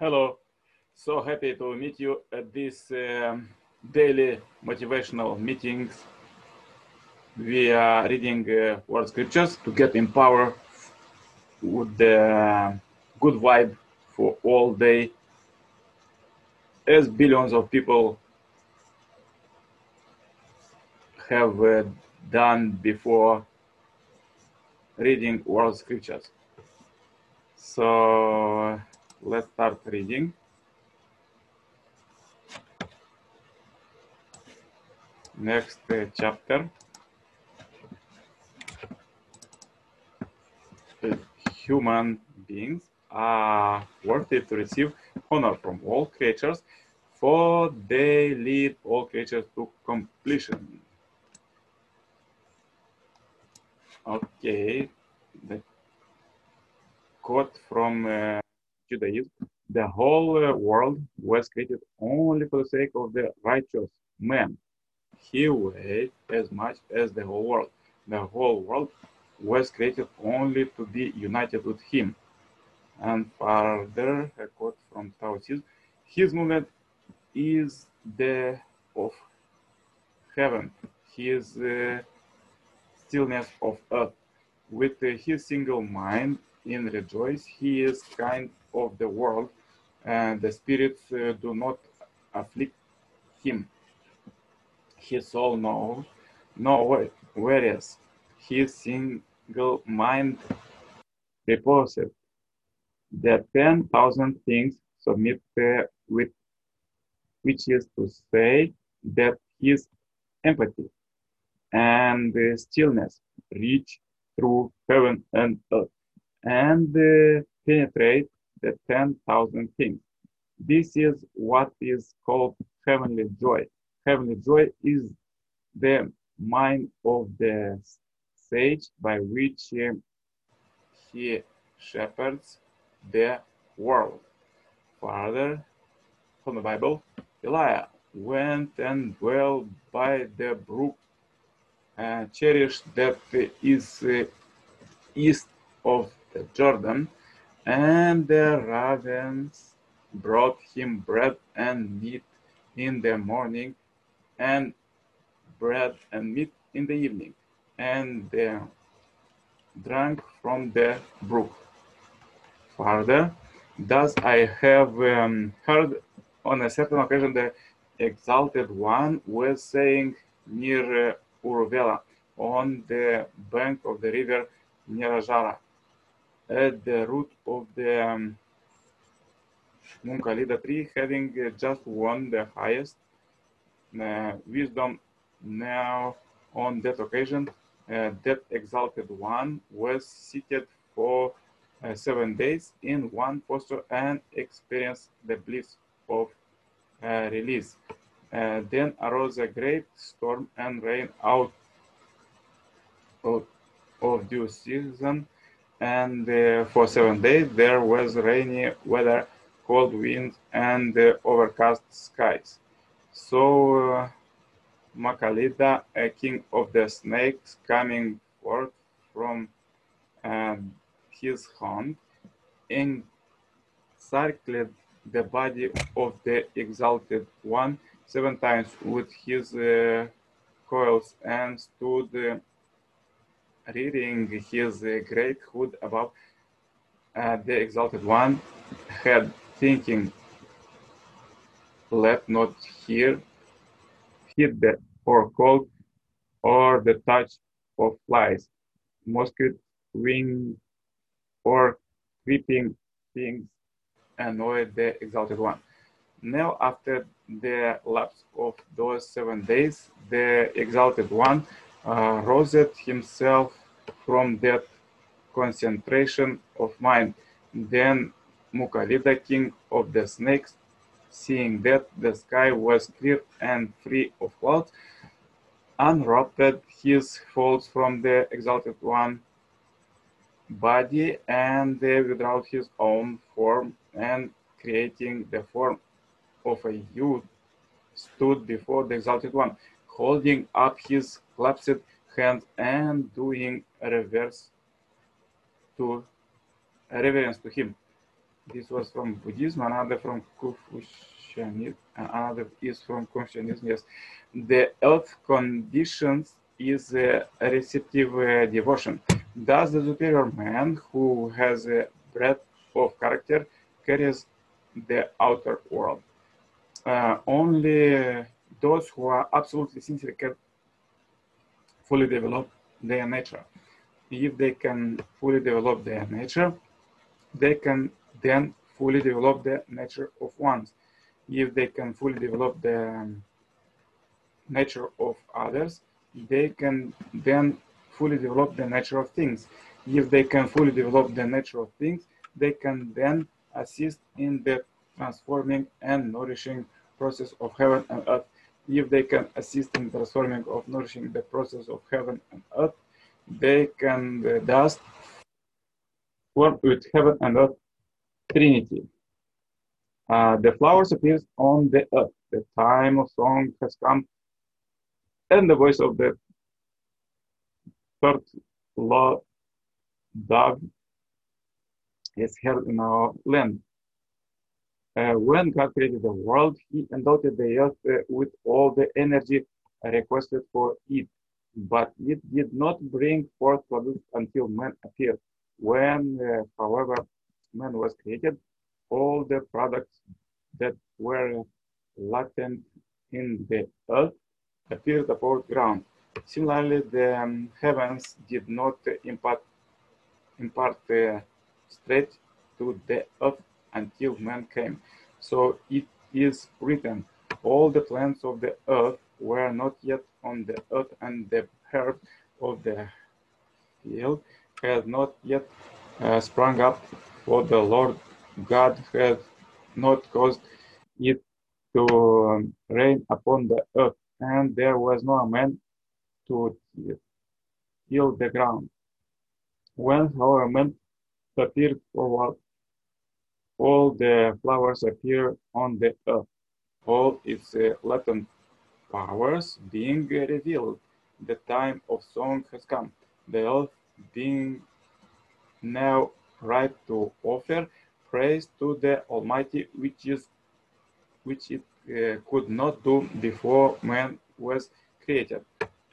Hello. So happy to meet you at this um, daily motivational meetings. We are reading uh, word scriptures to get empowered with the good vibe for all day. As billions of people have uh, done before reading world scriptures. So let's start reading. Next uh, chapter. Uh, Human beings are worthy to receive honor from all creatures, for they lead all creatures to completion. Okay, the quote from uh, Judaism the whole uh, world was created only for the sake of the righteous man. He weighed as much as the whole world. The whole world was created only to be united with him. And further, a quote from Taoism, his movement is the of heaven, his uh, stillness of earth. With uh, his single mind in rejoice, he is kind of the world, and the spirits uh, do not afflict him. His soul knows no whereas his single mind reposes. The ten thousand things submit with which is to say that his empathy and uh, stillness reach through heaven and earth and uh, penetrate the 10,000 things. This is what is called heavenly joy. Heavenly joy is the mind of the sage by which he, he shepherds the world. Further, from the Bible, Elijah went and dwelt by the brook and Cherith that is uh, east of the Jordan, and the ravens brought him bread and meat in the morning, and bread and meat in the evening, and they drank from the brook. Further, thus I have um, heard on a certain occasion the exalted one was saying near uh, Uruvela on the bank of the river Neranjara at the root of the um, Mucalinda tree, having uh, just won the highest uh, wisdom. Now, on that occasion, uh, that exalted one was seated for uh, seven days in one posture and experienced the bliss of uh, release. Uh, then arose a great storm and rain out of, of due season and uh, for seven days there was rainy weather, cold winds, and uh, overcast skies. So uh, Mucalinda, a king of the snakes, coming forth from um, his haunt, encircled the body of the exalted one seven times with his uh, coils and stood uh, reading his uh, great hood above uh, the exalted one had thinking let not hear hit the or cold or the touch of flies mosquito wing or creeping things annoy the exalted one. Now after the lapse of those seven days the exalted one uh, roused himself from that concentration of mind. Then Mucalinda, king of the snakes, seeing that the sky was clear and free of clouds, unwrapped his folds from the exalted one body and withdrew his own form and creating the form of a youth stood before the exalted one holding up his clasped hand and doing reverse to reverence to him. This was from Buddhism, another from Confucianism, another is from Confucianism. Yes, the earth conditions is a receptive uh, devotion. Thus, the superior man who has a breadth of character carries the outer world. Uh, only those who are absolutely sincere can fully develop their nature. If they can fully develop their nature, they can then fully develop the nature of ones. If they can fully develop the um, nature of others, they can then fully develop the nature of things. If they can fully develop the nature of things, they can then assist in the transforming and nourishing process of heaven and earth. If they can assist in transforming of nourishing the process of heaven and earth, they can uh, thus form with heaven and earth trinity. Uh, the flowers appears on the earth. The time of song has come, and the voice of the third law dove is heard in our land. Uh, when God created the world, He endowed the earth uh, with all the energy requested for it, but it did not bring forth produce until man appeared. When, uh, however, man was created, all the products that were latent in the earth appeared above ground. Similarly, the um, heavens did not impart, impart uh, straight to the earth until man came. So it is written, all the plants of the earth were not yet on the earth, and the herb of the field had not yet uh, sprung up, for the Lord God had not caused it to um, rain upon the earth, and there was no man to till the ground. When, however, man appeared forward, all the flowers appear on the earth, all its uh, latent powers being revealed. The time of song has come. The earth being now right to offer praise to the Almighty, which is which it uh, could not do before man was created.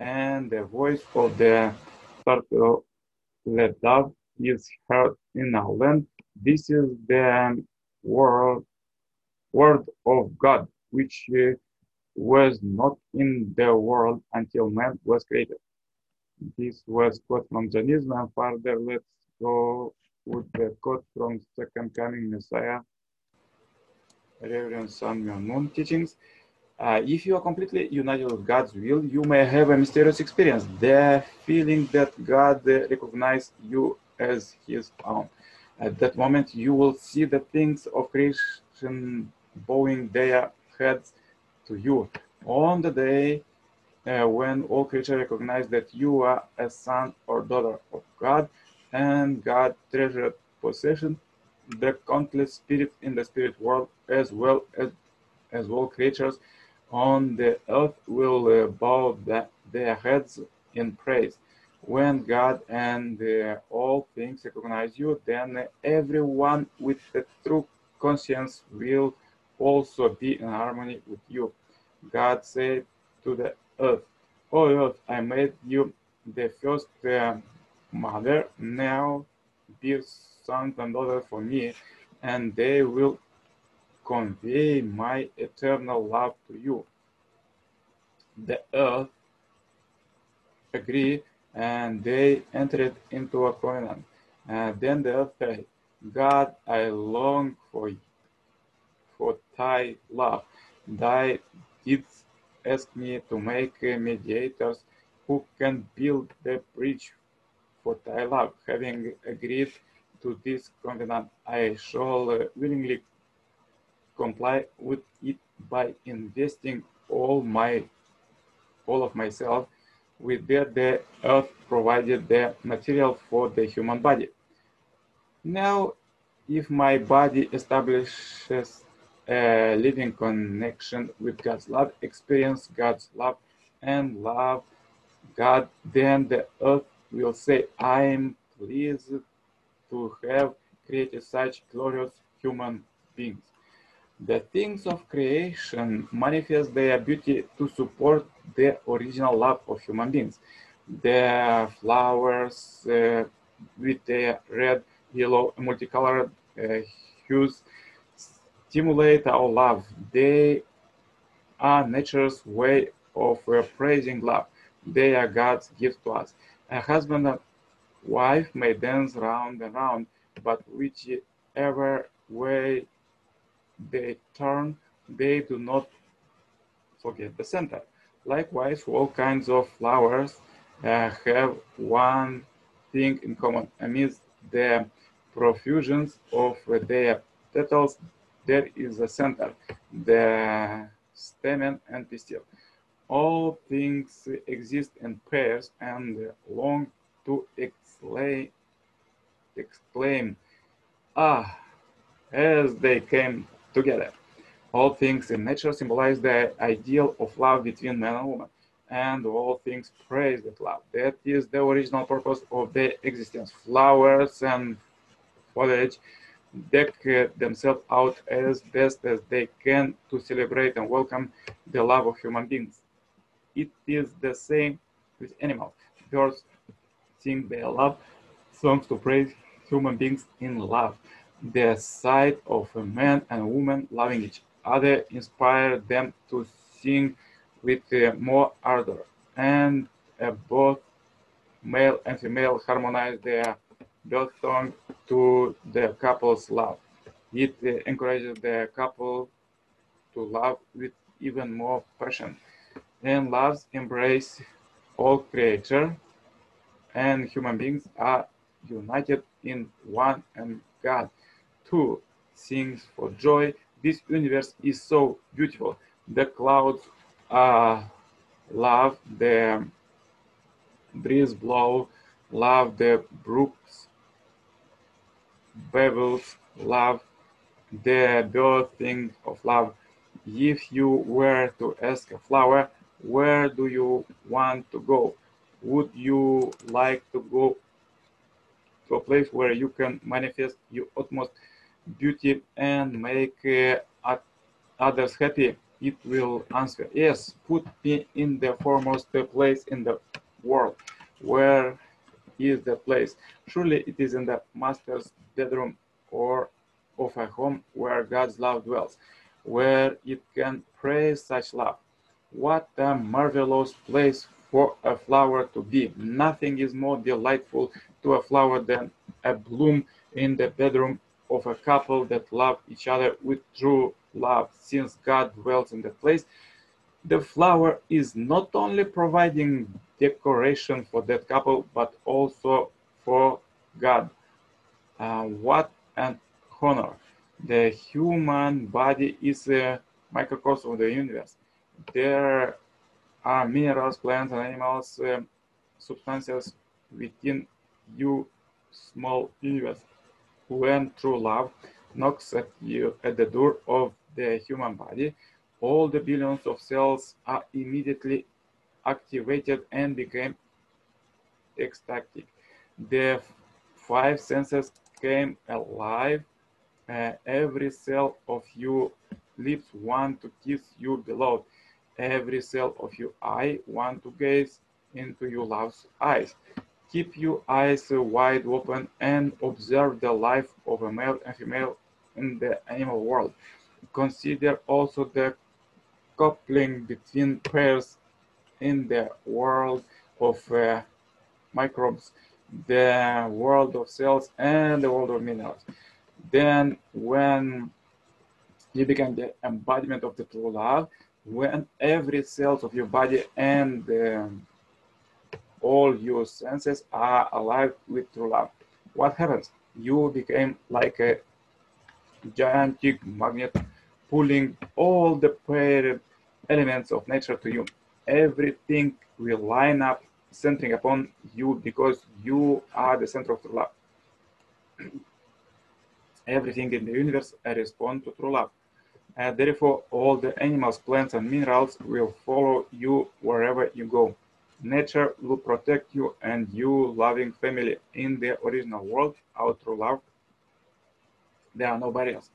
And the voice of the turtle let dove is heard in our land. This is the word, word of God, which uh, was not in the world until man was created. This was quote from Jainism, and further let's go with the quote from Second Coming Messiah, Reverend Myung Moon teachings. Uh, if you are completely united with God's will, you may have a mysterious experience, the feeling that God recognizes you as his own. At that moment, you will see the things of creation bowing their heads to you. On the day uh, when all creatures recognize that you are a son or daughter of God and God treasured possession, the countless spirits in the spirit world, as well as as well creatures on the earth, will uh, bow the, their heads in praise. When God and uh, all things recognize you, then everyone with a true conscience will also be in harmony with you. God said to the earth, O earth, I made you the first uh, mother, now be sons and daughters for me, and they will convey my eternal love to you. The earth agreed and they entered into a covenant. And then the earth said, God, I long for you, for thy love. Thy didst ask me to make mediators who can build the bridge for thy love. Having agreed to this covenant, I shall willingly comply with it by investing all my all of myself with that the earth provided the material for the human body. Now, if my body establishes a living connection with God's love, experience God's love, and love God, then the earth will say, I am pleased to have created such glorious human beings. The things of creation manifest their beauty to support the original love of human beings. The flowers uh, with their red, yellow, multicolored uh, hues stimulate our love. They are nature's way of uh, praising love. They are God's gift to us. A husband and wife may dance round and round, but whichever way they turn, they do not forget the center. Likewise, all kinds of flowers uh, have one thing in common. Amidst the profusions of their petals, there is a center, the stamen and pistil. All things exist in pairs and long to exclaim, exclaim ah, as they came together. All things in nature symbolize the ideal of love between man and woman, and all things praise that love. That is the original purpose of their existence. Flowers and foliage deck uh, themselves out as best as they can to celebrate and welcome the love of human beings. It is the same with animals. Birds sing their love songs to praise human beings in love. The sight of a man and a woman loving each other inspired them to sing with uh, more ardor, and uh, both male and female harmonized their birth song to the couple's love. It uh, encourages the couple to love with even more passion. And love's embrace all creature and human beings are united in one and God Two, sings for joy. This universe is so beautiful. The clouds are love, the breeze blow, love the brooks, babbles, love the birthing of love. If you were to ask a flower, where do you want to go? Would you like to go to a place where you can manifest your utmost beauty and make others happy, it will answer, yes, put me in the foremost place in the world. Where is the place? Surely it is in the master's bedroom or of a home where God's love dwells, where it can praise such love. What a marvelous place for a flower to be. Nothing is more delightful to a flower than a bloom in the bedroom of a couple that love each other with true love. Since God dwells in the place, the flower is not only providing decoration for that couple, but also for God. Uh, what an honor! The human body is a microcosm of the universe. There are minerals, plants, and animals, um, substances within you, small universe when true love knocks at you at the door of the human body, all the billions of cells are immediately activated and became ecstatic. The five senses came alive. Uh, every cell of you lips want to kiss you below. Every cell of your eye want to gaze into your love's eyes. Keep your eyes wide open and observe the life of a male and female in the animal world. Consider also the coupling between pairs in the world of uh, microbes, the world of cells, and the world of minerals. Then, when you become the embodiment of the true love, when every cell of your body and um, all your senses are alive with true love. What happens? You became like a gigantic magnet pulling all the paired elements of nature to you. Everything will line up centering upon you because you are the center of true love. Everything in the universe responds to true love. And therefore, all the animals, plants, and minerals will follow you wherever you go. Nature will protect you and you loving family in the original world, out through love. There are no barriers.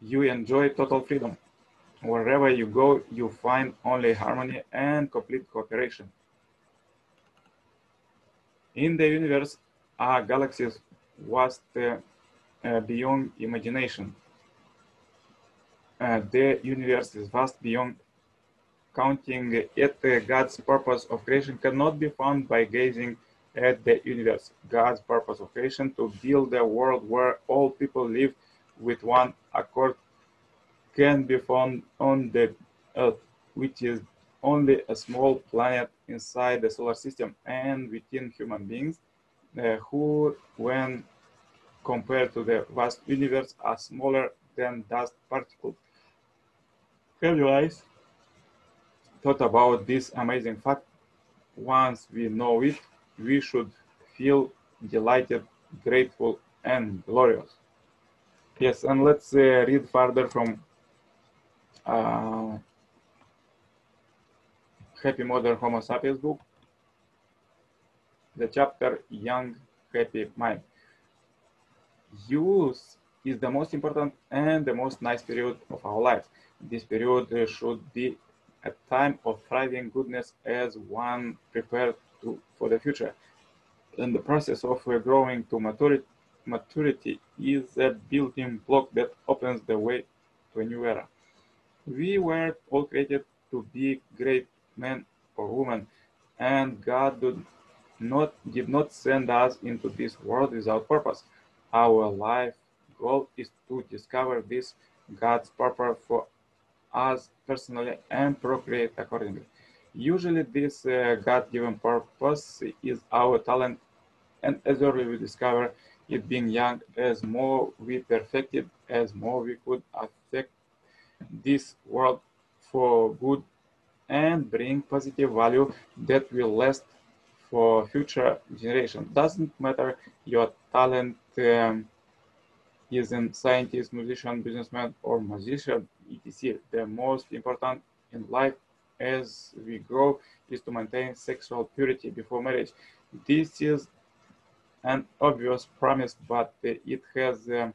You enjoy total freedom. Wherever you go, you find only harmony and complete cooperation. In the universe are galaxies vast uh, beyond imagination. Uh, the universe is vast beyond counting, yet God's purpose of creation cannot be found by gazing at the universe. God's purpose of creation to build a world where all people live with one accord can be found on the Earth, which is only a small planet inside the solar system and within human beings, uh, who, when compared to the vast universe, are smaller than dust particles. Have you guys thought about this amazing fact? Once we know it, we should feel delighted, grateful, and glorious. Yes, and let's uh, read further from uh, Happy Modern Homo Sapiens book, the chapter Young Happy Mind. Youth is the most important and the most nice period of our lives. This period uh, should be a time of thriving goodness as one prepared to, for the future. And the process of growing to maturity, maturity is a building block that opens the way to a new era. We were all created to be great men or women, and God did not, did not send us into this world without purpose. Our life goal is to discover this God's purpose for us personally and procreate accordingly. Usually, this uh, God given purpose is our talent, and as early we discover it being young, as more we perfected, as more we could affect this world for good and bring positive value that will last for future generation. Doesn't matter your talent um, is in scientist, musician, businessman, or musician, etc. The most important in life as we grow is to maintain sexual purity before marriage. This is an obvious promise, but it has um,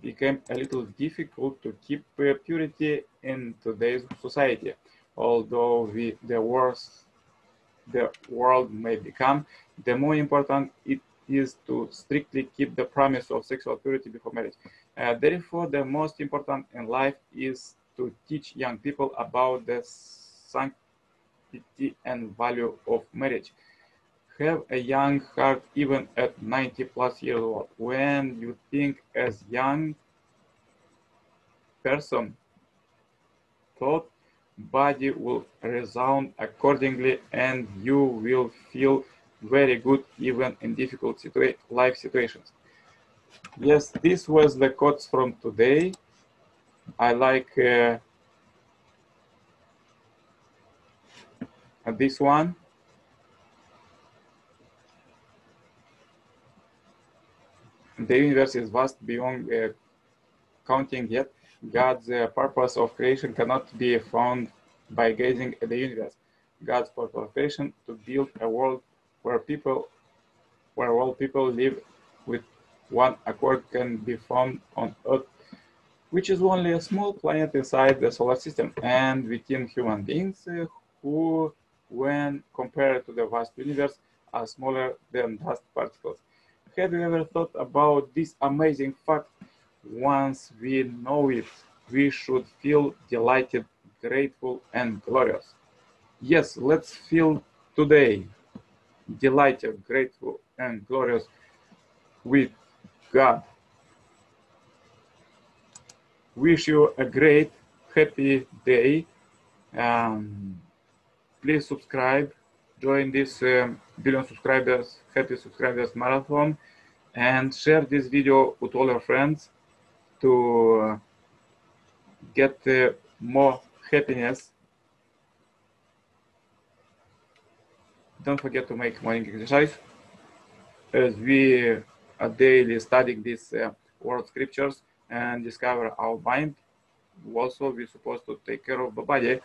became a little difficult to keep uh, purity in today's society. Although we, the worse the world may become, the more important it is to strictly keep the promise of sexual purity before marriage. Uh, therefore, the most important in life is to teach young people about the sanctity and value of marriage. Have a young heart even at 90 plus years old. When you think as young person, thought body will resound accordingly and you will feel very good even in difficult situa life situations. Yes, this was the quotes from today. I like uh, this one. The universe is vast beyond uh, counting yet. God's uh, purpose of creation cannot be found by gazing at the universe. God's purpose of creation to build a world where people, where all people live with one accord can be found on Earth, which is only a small planet inside the solar system and within human beings uh, who, when compared to the vast universe, are smaller than dust particles. Have you ever thought about this amazing fact once we know it, we should feel delighted, grateful, and glorious. Yes, let's feel today delighted, grateful, and glorious with God. Wish you a great, happy day. Um, please subscribe, join this um, billion subscribers, happy subscribers marathon, and share this video with all your friends to uh, get uh, more happiness. Don't forget to make morning exercise as we are daily studying these uh, world scriptures and discover our mind. Also, we're supposed to take care of the body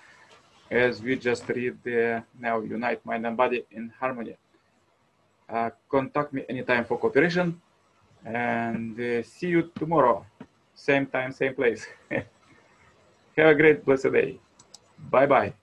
as we just read the now unite mind and body in harmony. Uh, Uh, contact me anytime for cooperation and uh, see you tomorrow. Same time, same place. Have a great blessed day. Bye bye.